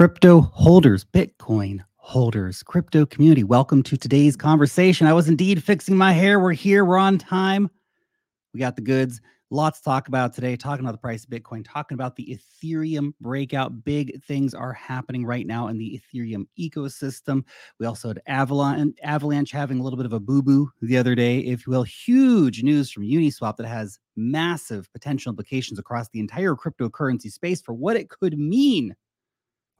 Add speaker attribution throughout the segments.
Speaker 1: Crypto holders, Bitcoin holders, crypto community, welcome to today's conversation. I was indeed fixing my hair. We're here, we're on time. We got the goods. Lots to talk about today, talking about the price of Bitcoin, talking about the Ethereum breakout. Big things are happening right now in the Ethereum ecosystem. We also had Avalanche, Avalanche having a little bit of a boo boo the other day, if you will. Huge news from Uniswap that has massive potential implications across the entire cryptocurrency space for what it could mean,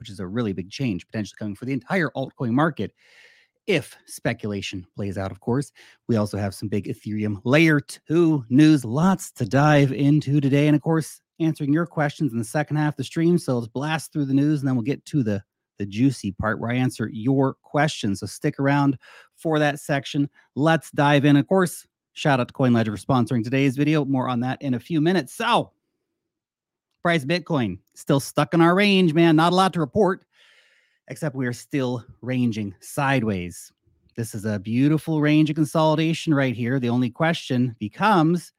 Speaker 1: which is a really big change potentially coming for the entire altcoin market if speculation plays out, of course. We also have some big Ethereum layer two news, lots to dive into today. And of course, answering your questions in the second half of the stream. So let's blast through the news and then we'll get to the the juicy part where I answer your questions. So stick around for that section. Let's dive in. Of course, shout out to CoinLedger for sponsoring today's video. More on that in a few minutes. So, price Bitcoin still stuck in our range, man. Not a lot to report except we are still ranging sideways. This is a beautiful range of consolidation right here. The only question becomes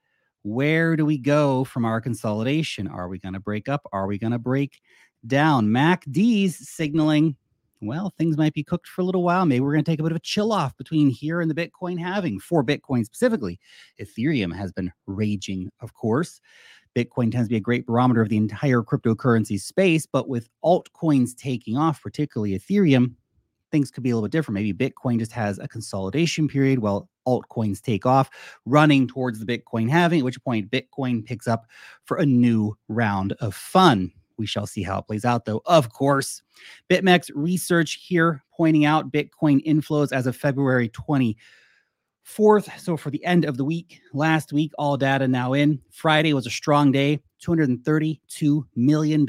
Speaker 1: where do we go from our consolidation? Are we going to break up? Are we going to break down? MACD's signaling, well, things might be cooked for a little while. Maybe we're going to take a bit of a chill off between here and the Bitcoin halving for Bitcoin specifically. Ethereum has been raging, of course. Bitcoin tends to be a great barometer of the entire cryptocurrency space. But with altcoins taking off, particularly Ethereum, things could be a little bit different. Maybe Bitcoin just has a consolidation period while altcoins take off, running towards the Bitcoin halving, at which point Bitcoin picks up for a new round of fun. We shall see how it plays out, though. Of course, BitMEX research here pointing out Bitcoin inflows as of February 20. Fourth, so for the end of the week, last week, all data now in. Friday was a strong day, $232 million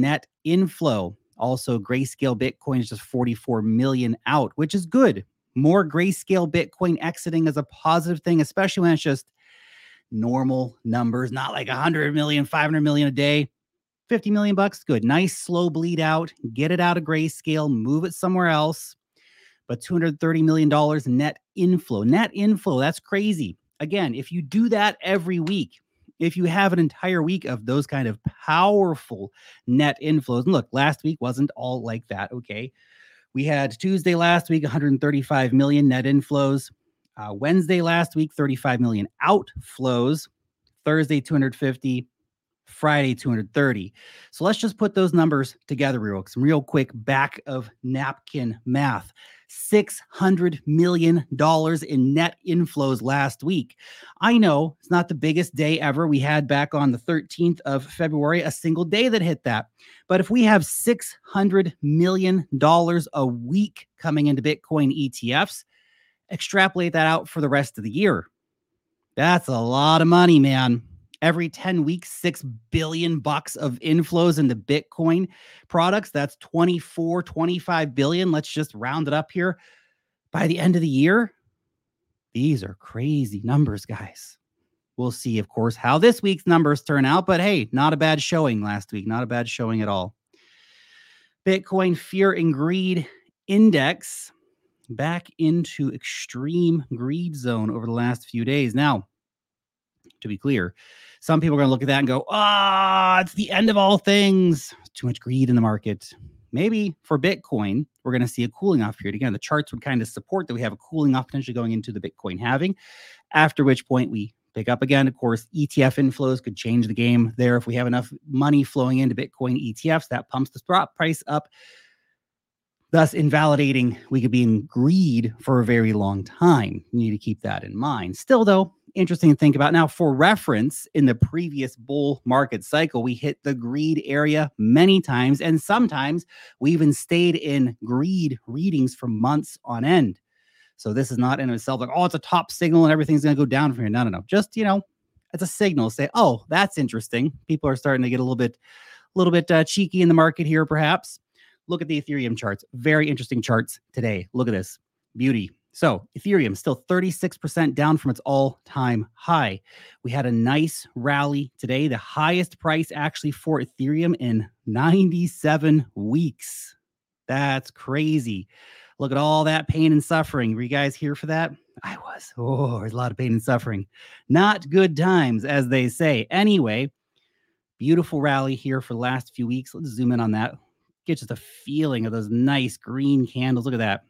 Speaker 1: net inflow. Also, grayscale Bitcoin is just 44 million out, which is good. More grayscale Bitcoin exiting is a positive thing, especially when it's just normal numbers, not like 100 million, 500 million a day. 50 million bucks, good. Nice slow bleed out. Get it out of grayscale, move it somewhere else but $230 million net inflow. Net inflow, that's crazy. Again, if you do that every week, if you have an entire week of those kind of powerful net inflows, and look, last week wasn't all like that. Okay. We had Tuesday last week, 135 million net inflows. Uh, Wednesday last week, 35 million outflows. Thursday, 250. Friday 230. So let's just put those numbers together real some real quick back of napkin math. $600 million in net inflows last week. I know it's not the biggest day ever. We had back on the 13th of February a single day that hit that. But if we have $600 million a week coming into Bitcoin ETFs, extrapolate that out for the rest of the year. That's a lot of money, man every 10 weeks 6 billion bucks of inflows into bitcoin products. That's 24 25 billion. Let's just round it up here. By the end of the year these are crazy numbers guys. We'll see of course how this week's numbers turn out but hey not a bad showing last week not a bad showing at all. Bitcoin fear and greed index back into extreme greed zone over the last few days. Now to be clear some people are going to look at that and go, ah, it's the end of all things. Too much greed in the market. Maybe for Bitcoin, we're going to see a cooling off period. Again, the charts would kind of support that we have a cooling off potentially going into the Bitcoin halving, after which point we pick up again. Of course, ETF inflows could change the game there. If we have enough money flowing into Bitcoin ETFs, that pumps the spot price up, thus invalidating we could be in greed for a very long time. You need to keep that in mind. Still, though, interesting to think about. Now, for reference, in the previous bull market cycle, we hit the greed area many times, and sometimes we even stayed in greed readings for months on end. So this is not in itself like, oh, it's a top signal and everything's going to go down from here. No, no, no. Just you know, it's a signal. Say, oh, that's interesting. People are starting to get a little bit, a little bit uh, cheeky in the market here, perhaps. Look at the Ethereum charts. Very interesting charts today. Look at this beauty. So, Ethereum still 36% down from its all time high. We had a nice rally today, the highest price actually for Ethereum in 97 weeks. That's crazy. Look at all that pain and suffering. Were you guys here for that? I was. Oh, there's a lot of pain and suffering. Not good times, as they say. Anyway, beautiful rally here for the last few weeks. Let's zoom in on that get just a feeling of those nice green candles. Look at that.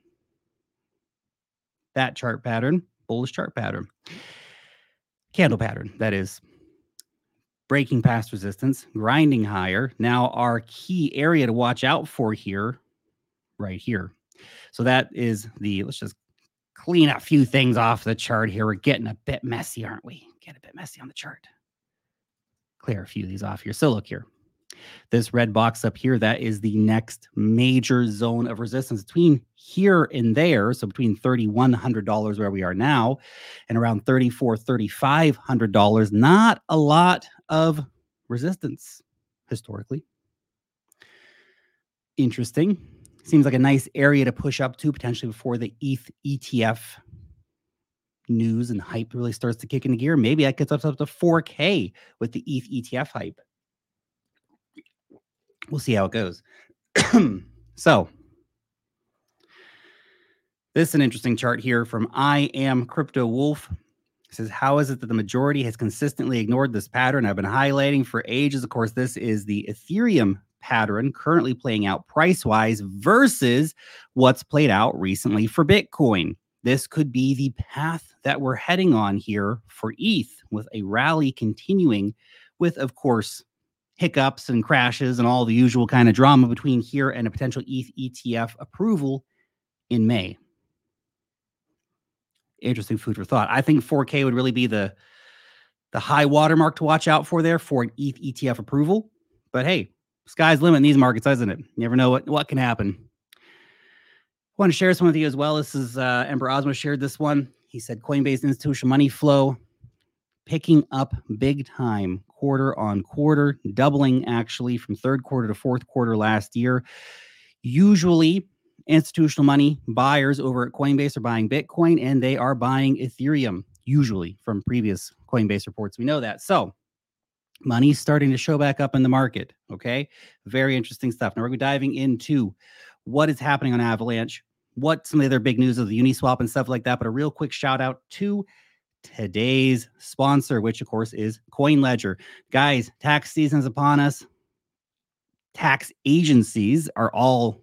Speaker 1: That chart pattern, bullish chart pattern, candle pattern, that is breaking past resistance, grinding higher. Now, our key area to watch out for here, right here. So that is the, let's just clean a few things off the chart here. We're getting a bit messy, aren't we? Get a bit messy on the chart. Clear a few of these off here. So look here. This red box up here, that is the next major zone of resistance between here and there. So between $3,100 where we are now and around $3,400, $3,500. Not a lot of resistance historically. Interesting. Seems like a nice area to push up to potentially before the ETH ETF news and hype really starts to kick into gear. Maybe that gets up to 4K with the ETH ETF hype. We'll see how it goes. so, this is an interesting chart here from I am Crypto Wolf. It says, How is it that the majority has consistently ignored this pattern? I've been highlighting for ages. Of course, this is the Ethereum pattern currently playing out price wise versus what's played out recently for Bitcoin. This could be the path that we're heading on here for ETH with a rally continuing with, of course, hiccups and crashes and all the usual kind of drama between here and a potential ETH ETF approval in May. Interesting food for thought. I think 4K would really be the the high watermark to watch out for there for an ETH ETF approval. But hey, sky's limit in these markets, isn't it? You never know what, what can happen. I want to share some with you as well. This is uh, Emperor Osmo shared this one. He said Coinbase institutional money flow picking up big time quarter on quarter, doubling actually from third quarter to fourth quarter last year. Usually, institutional money buyers over at Coinbase are buying Bitcoin and they are buying Ethereum, usually from previous Coinbase reports. We know that. So, money's starting to show back up in the market. Okay. Very interesting stuff. Now, we're diving into what is happening on Avalanche, what some of the other big news of the Uniswap and stuff like that. But a real quick shout out to today's sponsor, which of course is Coin Ledger. Guys, tax season is upon us. Tax agencies are all,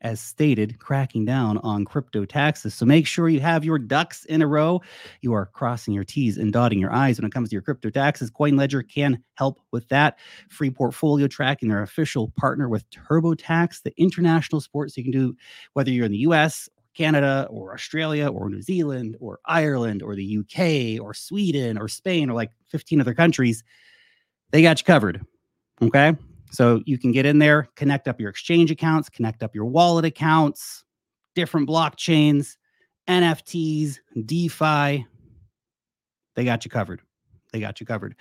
Speaker 1: as stated, cracking down on crypto taxes. So make sure you have your ducks in a row. You are crossing your T's and dotting your I's when it comes to your crypto taxes. Coin Ledger can help with that. Free portfolio tracking, their official partner with TurboTax, the international sport. So you can do whether you're in the US Canada or Australia or New Zealand or Ireland or the UK or Sweden or Spain or like 15 other countries, they got you covered. Okay. So you can get in there, connect up your exchange accounts, connect up your wallet accounts, different blockchains, NFTs, DeFi. They got you covered. They got you covered.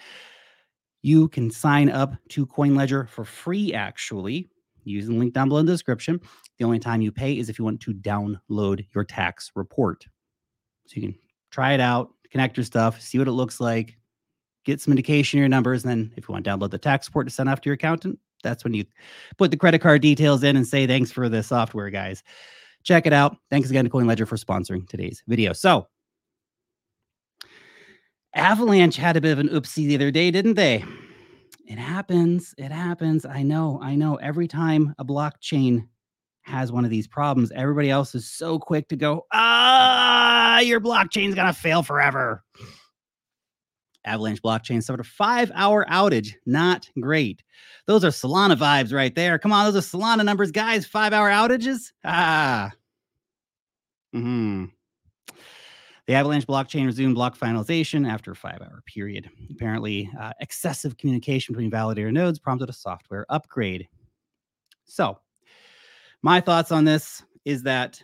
Speaker 1: You can sign up to CoinLedger for free, actually, using the link down below in the description. The only time you pay is if you want to download your tax report. So you can try it out, connect your stuff, see what it looks like, get some indication of your numbers. And then if you want to download the tax report to send off to your accountant, that's when you put the credit card details in and say, thanks for the software, guys. Check it out. Thanks again to CoinLedger for sponsoring today's video. So, Avalanche had a bit of an oopsie the other day, didn't they? It happens. It happens. I know. I know. Every time a blockchain has one of these problems, everybody else is so quick to go, ah, your blockchain's going to fail forever. Avalanche blockchain suffered a five hour outage. Not great. Those are Solana vibes right there. Come on, those are Solana numbers, guys. Five hour outages. Ah. Hmm. The Avalanche blockchain resumed block finalization after a five hour period. Apparently, uh, excessive communication between validator nodes prompted a software upgrade. So, my thoughts on this is that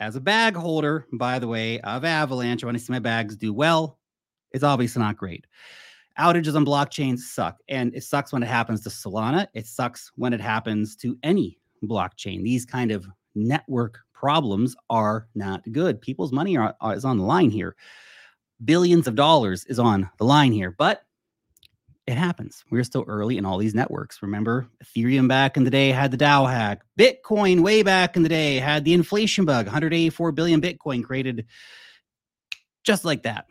Speaker 1: as a bag holder, by the way, of Avalanche, I want to see my bags do well. It's obviously not great. Outages on blockchains suck. And it sucks when it happens to Solana. It sucks when it happens to any blockchain. These kind of network problems are not good. People's money are, are, is on the line here. Billions of dollars is on the line here, but it happens. We're still early in all these networks. Remember, Ethereum back in the day had the DAO hack. Bitcoin way back in the day had the inflation bug. 184 billion Bitcoin created just like that.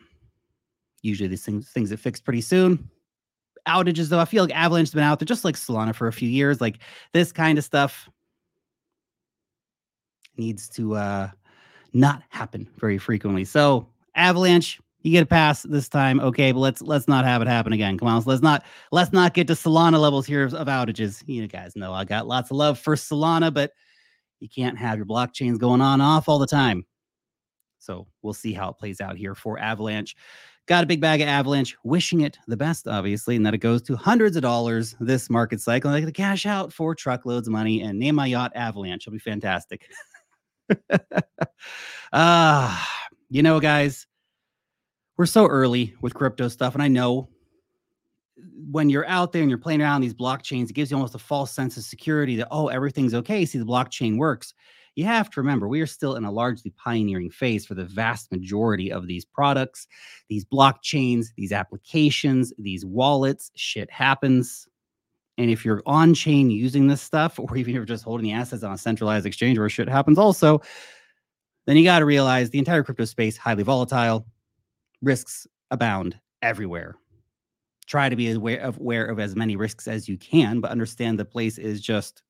Speaker 1: Usually these things things get fixed pretty soon. outages, though. I feel like Avalanche's been out there just like Solana for a few years. Like this kind of stuff needs to uh not happen very frequently. So Avalanche, you get a pass this time, okay? But let's let's not have it happen again. Come on, let's not let's not get to Solana levels here of, of outages. You guys know I got lots of love for Solana, but you can't have your blockchains going on off all the time. So we'll see how it plays out here for Avalanche. Got a big bag of Avalanche, wishing it the best, obviously, and that it goes to hundreds of dollars this market cycle. And I to cash out for truckloads of money and name my yacht Avalanche. It'll be fantastic. Ah, uh, you know, guys, we're so early with crypto stuff, and I know when you're out there and you're playing around these blockchains, it gives you almost a false sense of security that oh, everything's okay. See, the blockchain works. You have to remember, we are still in a largely pioneering phase for the vast majority of these products, these blockchains, these applications, these wallets. Shit happens. And if you're on chain using this stuff, or even if you're just holding the assets on a centralized exchange where shit happens also, then you got to realize the entire crypto space highly volatile, risks abound everywhere. Try to be aware of, aware of as many risks as you can, but understand the place is just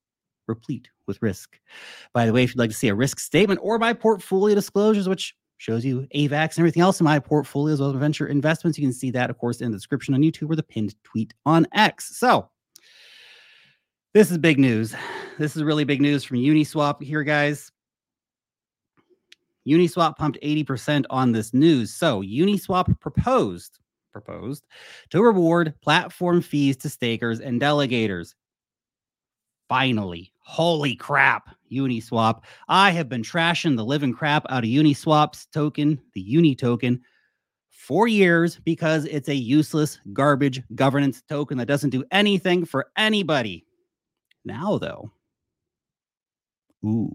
Speaker 1: replete with risk. By the way, if you'd like to see a risk statement or my portfolio disclosures, which shows you AVAX and everything else in my portfolio as well as venture investments, you can see that, of course, in the description on YouTube or the pinned tweet on X. So, this is big news. This is really big news from Uniswap here, guys. Uniswap pumped 80% on this news. So Uniswap proposed proposed to reward platform fees to stakers and delegators. Finally, holy crap, Uniswap. I have been trashing the living crap out of Uniswap's token, the Uni token, for years because it's a useless garbage governance token that doesn't do anything for anybody. Now, though, ooh,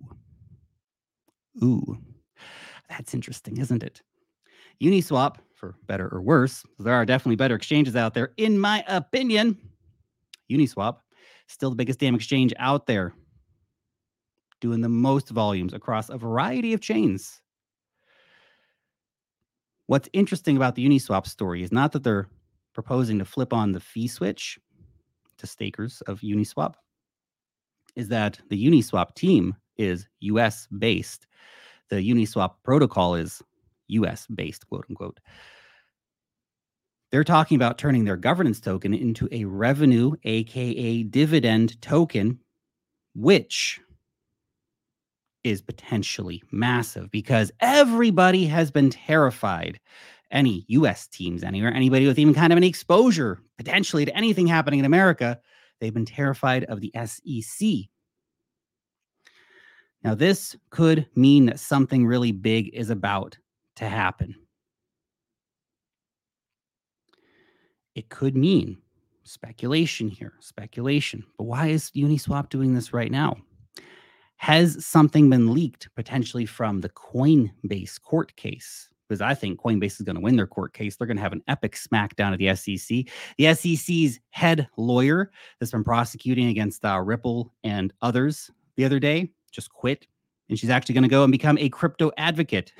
Speaker 1: ooh, that's interesting, isn't it? Uniswap, for better or worse, there are definitely better exchanges out there, in my opinion. Uniswap, still the biggest damn exchange out there, doing the most volumes across a variety of chains. What's interesting about the Uniswap story is not that they're proposing to flip on the fee switch to stakers of Uniswap, is that the Uniswap team is US based. The Uniswap protocol is US based, quote unquote. They're talking about turning their governance token into a revenue, AKA dividend token, which is potentially massive because everybody has been terrified. Any US teams anywhere, anybody with even kind of an exposure potentially to anything happening in America, they've been terrified of the SEC. Now, this could mean that something really big is about to happen. It could mean speculation here, speculation. But why is Uniswap doing this right now? Has something been leaked potentially from the Coinbase court case? Because I think Coinbase is going to win their court case. They're going to have an epic smackdown at the SEC. The SEC's head lawyer that's been prosecuting against uh, Ripple and others the other day just quit. And she's actually going to go and become a crypto advocate.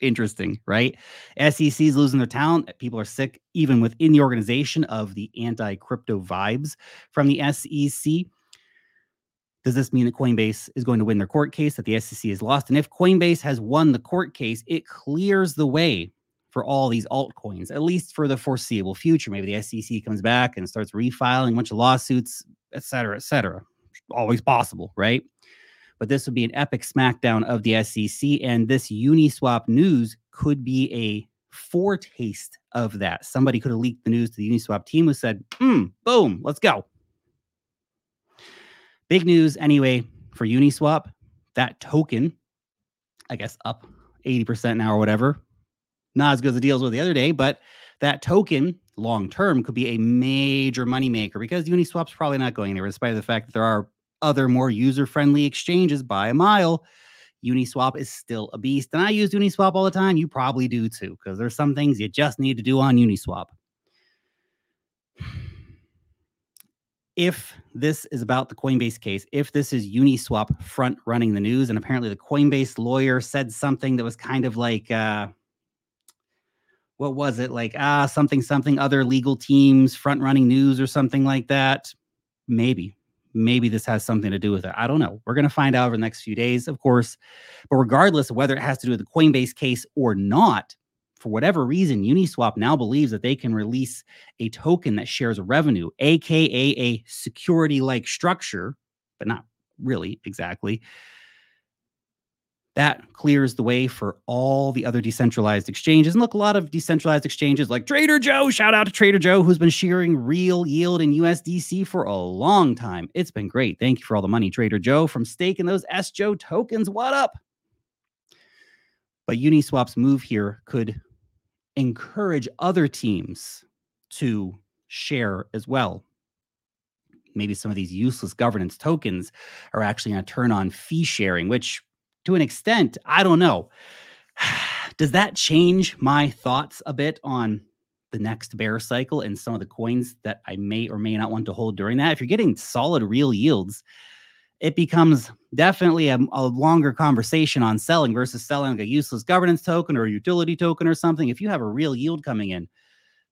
Speaker 1: Interesting, right? SEC's losing their talent. People are sick, even within the organization, of the anti crypto vibes from the SEC. Does this mean that Coinbase is going to win their court case that the SEC has lost? And if Coinbase has won the court case, it clears the way for all these altcoins, at least for the foreseeable future. Maybe the SEC comes back and starts refiling a bunch of lawsuits, et cetera, et cetera. Always possible, right? But this would be an epic smackdown of the SEC. And this Uniswap news could be a foretaste of that. Somebody could have leaked the news to the Uniswap team who said, hmm, boom, let's go. Big news anyway for Uniswap. That token, I guess up 80% now or whatever. Not as good as the deals were the other day, but that token long term could be a major moneymaker because Uniswap's probably not going anywhere, despite the fact that there are other more user friendly exchanges by a mile. Uniswap is still a beast. And I use Uniswap all the time. You probably do too, because there's some things you just need to do on Uniswap. If this is about the Coinbase case, if this is Uniswap front running the news, and apparently the Coinbase lawyer said something that was kind of like, uh, what was it? Like ah something something other legal teams front running news or something like that. Maybe maybe this has something to do with it. I don't know. We're going to find out over the next few days of course. But regardless of whether it has to do with the coinbase case or not for whatever reason uniswap now believes that they can release a token that shares revenue aka a security like structure but not really exactly that clears the way for all the other decentralized exchanges. And look, a lot of decentralized exchanges like Trader Joe, shout out to Trader Joe, who's been sharing real yield in USDC for a long time. It's been great. Thank you for all the money, Trader Joe, from staking those sJOE tokens. What up? But Uniswap's move here could encourage other teams to share as well. Maybe some of these useless governance tokens are actually going to turn on fee sharing, which to an extent, I don't know. Does that change my thoughts a bit on the next bear cycle and some of the coins that I may or may not want to hold during that? If you're getting solid real yields, it becomes definitely a, a, longer conversation on selling versus selling a useless governance token or a utility token or something. If you have a real yield coming in,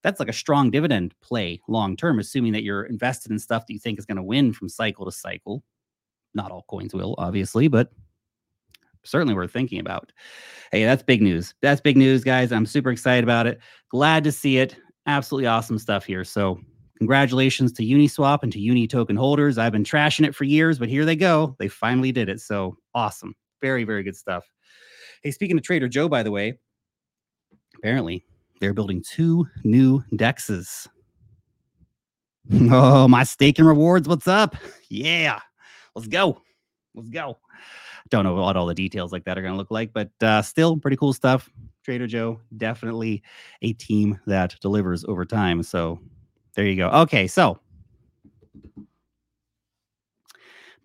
Speaker 1: that's like a strong dividend play long term, assuming that you're invested in stuff that you think is going to win from cycle to cycle. Not all coins will, obviously, but certainly worth thinking about. Hey, that's big news. That's big news, guys. I'm super excited about it. Glad to see it. Absolutely awesome stuff here. So, congratulations to Uniswap and to Uni token holders. I've been trashing it for years, but here they go. They finally did it. So, awesome. Very, very good stuff. Hey, speaking of Trader Joe, by the way, apparently they're building two new dexes. Oh, my staking rewards. What's up? Yeah. Let's go. Let's go don't know what all the details like that are going to look like, but uh, still pretty cool stuff. Trader Joe, definitely a team that delivers over time. So there you go. Okay, so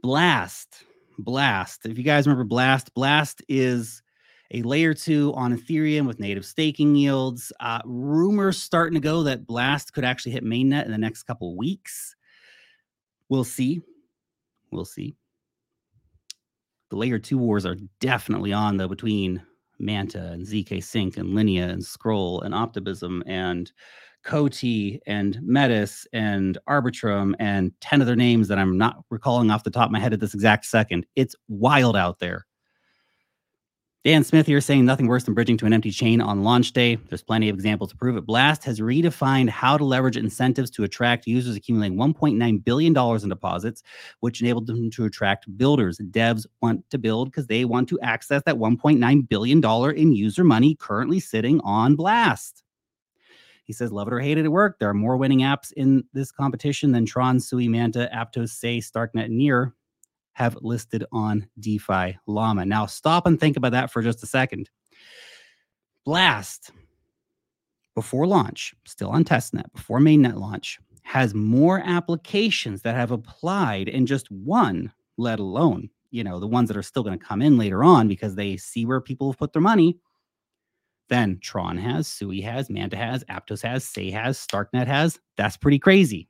Speaker 1: Blast, Blast. If you guys remember Blast, Blast is a layer two on Ethereum with native staking yields. Uh, rumors starting to go that Blast could actually hit mainnet in the next couple weeks. We'll see. We'll see the layer two wars are definitely on though between Manta and ZK Sync and Linea and Scroll and Optimism and Coty and Metis and Arbitrum and 10 other names that I'm not recalling off the top of my head at this exact second. It's wild out there. Dan Smith here saying nothing worse than bridging to an empty chain on launch day. There's plenty of examples to prove it. Blast has redefined how to leverage incentives to attract users, accumulating $1.9 billion in deposits, which enabled them to attract builders. Devs want to build because they want to access that $1.9 billion in user money currently sitting on Blast. He says, love it or hate it it worked. There are more winning apps in this competition than Tron, Sui, Manta, Aptos, Sei, Starknet, and Near have listed on DeFi Llama. Now, stop and think about that for just a second. Blast, before launch, still on testnet, before mainnet launch, has more applications that have applied in just one, let alone, you know, the ones that are still going to come in later on because they see where people have put their money. Then Tron has, Sui has, Manta has, Aptos has, Sei has, Starknet has. That's pretty crazy.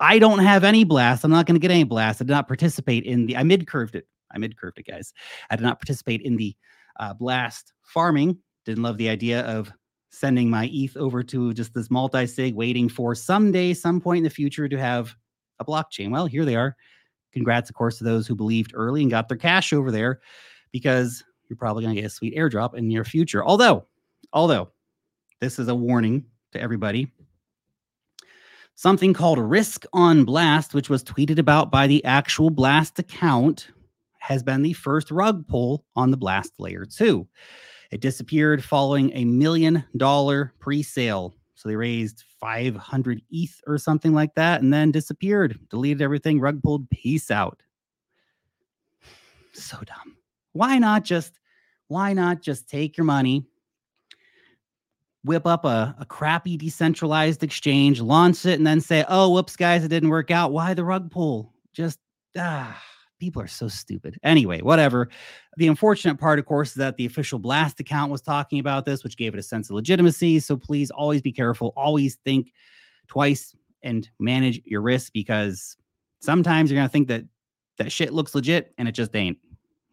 Speaker 1: I don't have any blast. I'm not going to get any blast. I did not participate in the. I mid curved it. I mid curved it, guys. I did not participate in the uh, blast farming. Didn't love the idea of sending my ETH over to just this multi sig, waiting for someday, some point in the future to have a blockchain. Well, here they are. Congrats, of course, to those who believed early and got their cash over there, because you're probably going to get a sweet airdrop in your future. Although, although this is a warning to everybody something called Risk on Blast, which was tweeted about by the actual Blast account, has been the first rug pull on the Blast Layer 2. It disappeared following a million dollar pre sale. So they raised 500 ETH or something like that and then disappeared, deleted everything, rug pulled, peace out. So dumb. Why not just, why not just take your money, whip up a, a crappy decentralized exchange, launch it, and then say, oh, whoops, guys, it didn't work out. Why the rug pull? Just, ah, people are so stupid. Anyway, whatever. The unfortunate part, of course, is that the official Blast account was talking about this, which gave it a sense of legitimacy. So please always be careful. Always think twice and manage your risk because sometimes you're going to think that that shit looks legit and it just ain't.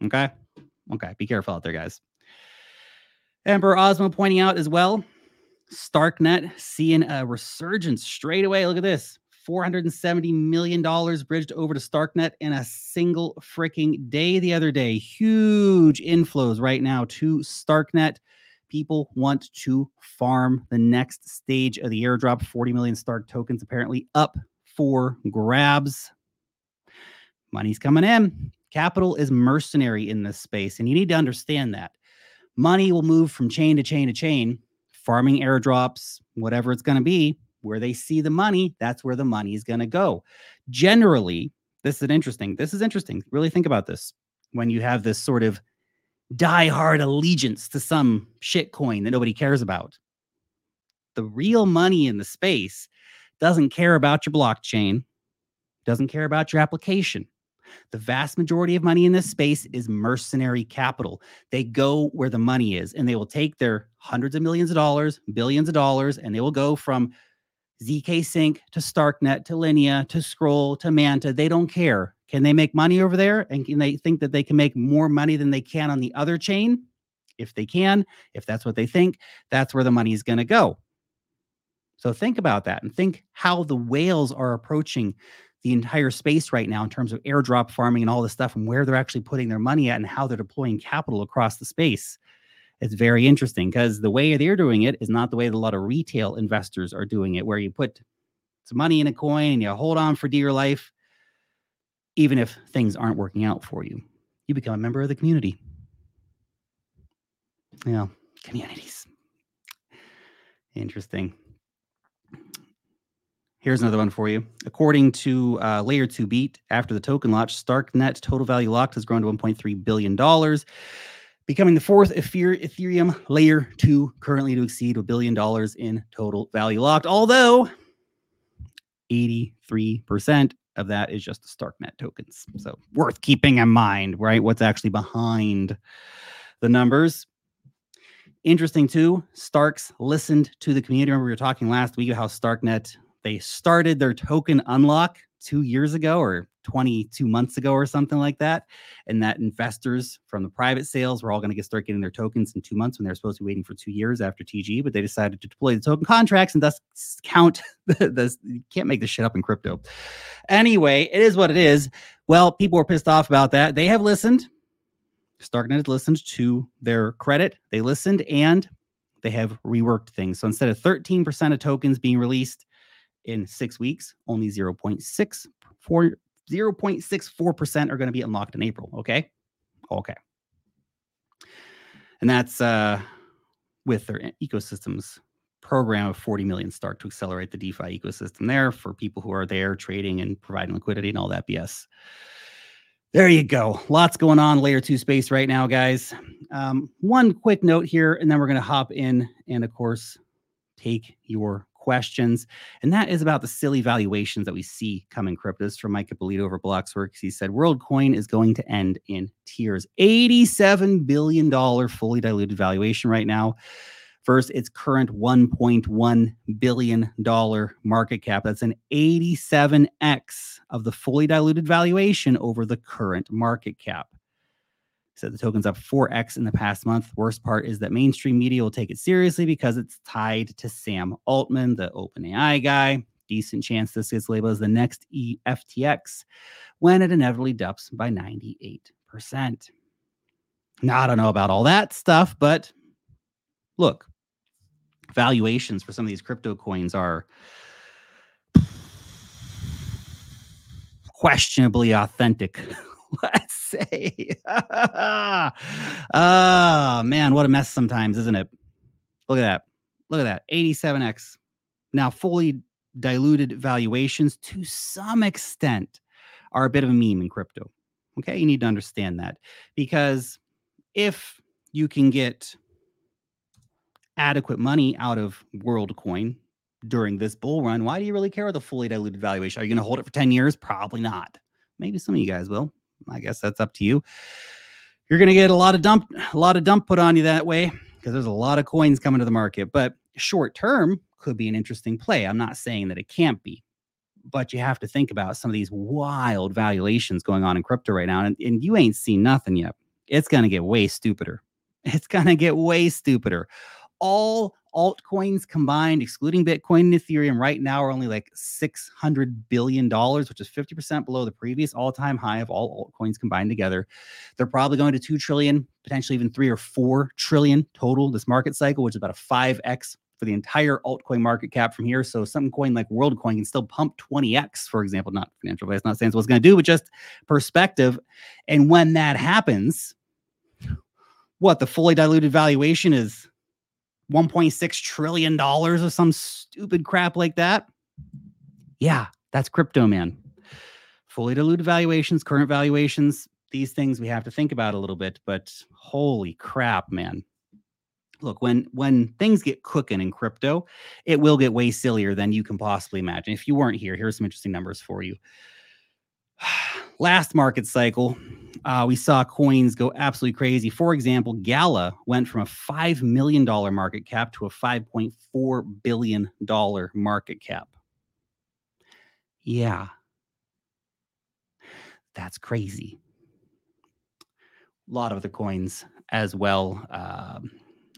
Speaker 1: Okay. Okay. Be careful out there, guys. Emperor Osmo pointing out as well Starknet seeing a resurgence straight away. Look at this. $470 million bridged over to Starknet in a single freaking day the other day. Huge inflows right now to Starknet. People want to farm the next stage of the airdrop. 40 million Stark tokens apparently up for grabs. Money's coming in. Capital is mercenary in this space, and you need to understand that. Money will move from chain to chain to chain, farming airdrops, whatever it's going to be, where they see the money, that's where the money is going to go. Generally, this is interesting. This is interesting. Really think about this. When you have this sort of die-hard allegiance to some shit coin that nobody cares about, the real money in the space doesn't care about your blockchain, doesn't care about your application. The vast majority of money in this space is mercenary capital. They go where the money is and they will take their hundreds of millions of dollars, billions of dollars, and they will go from ZK Sync to Starknet to Linea to Scroll to Manta. They don't care. Can they make money over there? And can they think that they can make more money than they can on the other chain? If they can, if that's what they think, that's where the money is going to go. So think about that and think how the whales are approaching the entire space right now in terms of airdrop farming and all this stuff and where they're actually putting their money at and how they're deploying capital across the space. It's very interesting because the way they're doing it is not the way that a lot of retail investors are doing it, where you put some money in a coin and you hold on for dear life, even if things aren't working out for you. You become a member of the community. Yeah, communities. Interesting. Here's another one for you. According to uh, Layer 2 Beat, after the token launch, Starknet total value locked has grown to $1.3 billion becoming the fourth Ethereum layer two currently to exceed a billion dollars in total value locked. Although 83% of that is just the Starknet tokens. So worth keeping in mind, right? What's actually behind the numbers. Interesting too, Starks listened to the community. Remember, we were talking last week how Starknet they started their token unlock two years ago or 22 months ago or something like that. And that investors from the private sales were all going to get start getting their tokens in two months when they're supposed to be waiting for two years after TG, but they decided to deploy the token contracts and thus count the, the you can't make this shit up in crypto. Anyway, it is what it is. Well, people were pissed off about that. They have listened. Starknet has listened to their credit. They listened and they have reworked things. So instead of 13% of tokens being released in six weeks, only 0.64 0.64% are going to be unlocked in April. Okay. Okay. And that's uh, with their ecosystems program of 40 million start to accelerate the DeFi ecosystem there for people who are there trading and providing liquidity and all that BS. There you go. Lots going on layer two space right now, guys. Um, one quick note here, and then we're going to hop in and, of course, take your questions. And that is about the silly valuations that we see come in cryptos from Mike Ippolito over Blockworks. He said WorldCoin is going to end in tears. $87 billion fully diluted valuation right now versus its current $1.1 billion market cap. That's an 87x of the fully diluted valuation over the current market cap said the token's up 4x in the past month. Worst part is that mainstream media will take it seriously because it's tied to Sam Altman, the OpenAI guy. Decent chance this gets labeled as the next FTX when it inevitably dumps by 98%. Now, I don't know about all that stuff, but look, valuations for some of these crypto coins are questionably authentic say. oh, man, what a mess sometimes, isn't it? Look at that. Look at that. 87x. Now, fully diluted valuations to some extent are a bit of a meme in crypto. Okay. You need to understand that because if you can get adequate money out of WorldCoin during this bull run, why do you really care about the fully diluted valuation? Are you going to hold it for 10 years? Probably not. Maybe some of you guys will. I guess that's up to you. You're going to get a lot of dump, a lot of dump put on you that way because there's a lot of coins coming to the market. But short term could be an interesting play. I'm not saying that it can't be, but you have to think about some of these wild valuations going on in crypto right now, and, and you ain't seen nothing yet. It's going to get way stupider. It's going to get way stupider. All altcoins combined, excluding Bitcoin and Ethereum, right now are only like $600 billion, which is 50% below the previous all time high of all altcoins combined together. They're probably going to 2 trillion, potentially even 3 or 4 trillion total this market cycle, which is about a 5x for the entire altcoin market cap from here. So some coin like WorldCoin can still pump 20x, for example, not financial advice, not saying what it's going to do, but just perspective. And when that happens, what the fully diluted valuation is 1.6 trillion dollars or some stupid crap like that. Yeah, that's crypto, man. Fully diluted valuations, current valuations, these things we have to think about a little bit, but holy crap, man. Look, when when things get cooking in crypto, it will get way sillier than you can possibly imagine. If you weren't here, here's some interesting numbers for you. Last market cycle, uh, we saw coins go absolutely crazy. For example, Gala went from a $5 million market cap to a $5.4 billion market cap. Yeah. That's crazy. A lot of the coins as well. Um,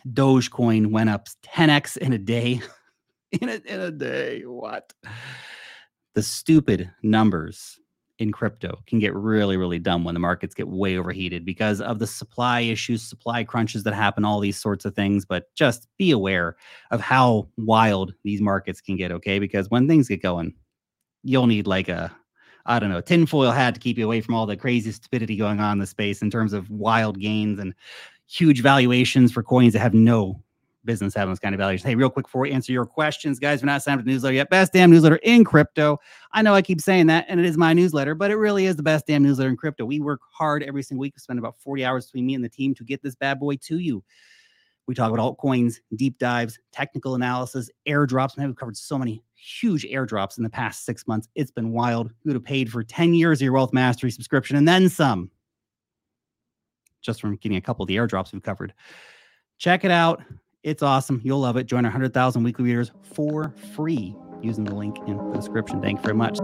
Speaker 1: Dogecoin went up 10x in a day. in, a, in a day. What? The stupid numbers in crypto can get really, really dumb when the markets get way overheated because of the supply issues, supply crunches that happen, all these sorts of things. But just be aware of how wild these markets can get, okay? Because when things get going, you'll need like a, I don't know, tinfoil hat to keep you away from all the crazy stupidity going on in the space in terms of wild gains and huge valuations for coins that have no business having this kind of values. Hey, real quick before we answer your questions, guys, we're not signed up the newsletter yet. Best damn newsletter in crypto. I know I keep saying that, and it is my newsletter, but it really is the best damn newsletter in crypto. We work hard every single week. We spend about 40 hours between me and the team to get this bad boy to you. We talk about altcoins, deep dives, technical analysis, airdrops. Man, we've covered so many huge airdrops in the past six months. It's been wild. You would have paid for 10 years of your wealth mastery subscription and then some just from getting a couple of the airdrops we've covered. Check it out. It's awesome. You'll love it. Join our 100,000 weekly readers for free using the link in the description. Thank you very much.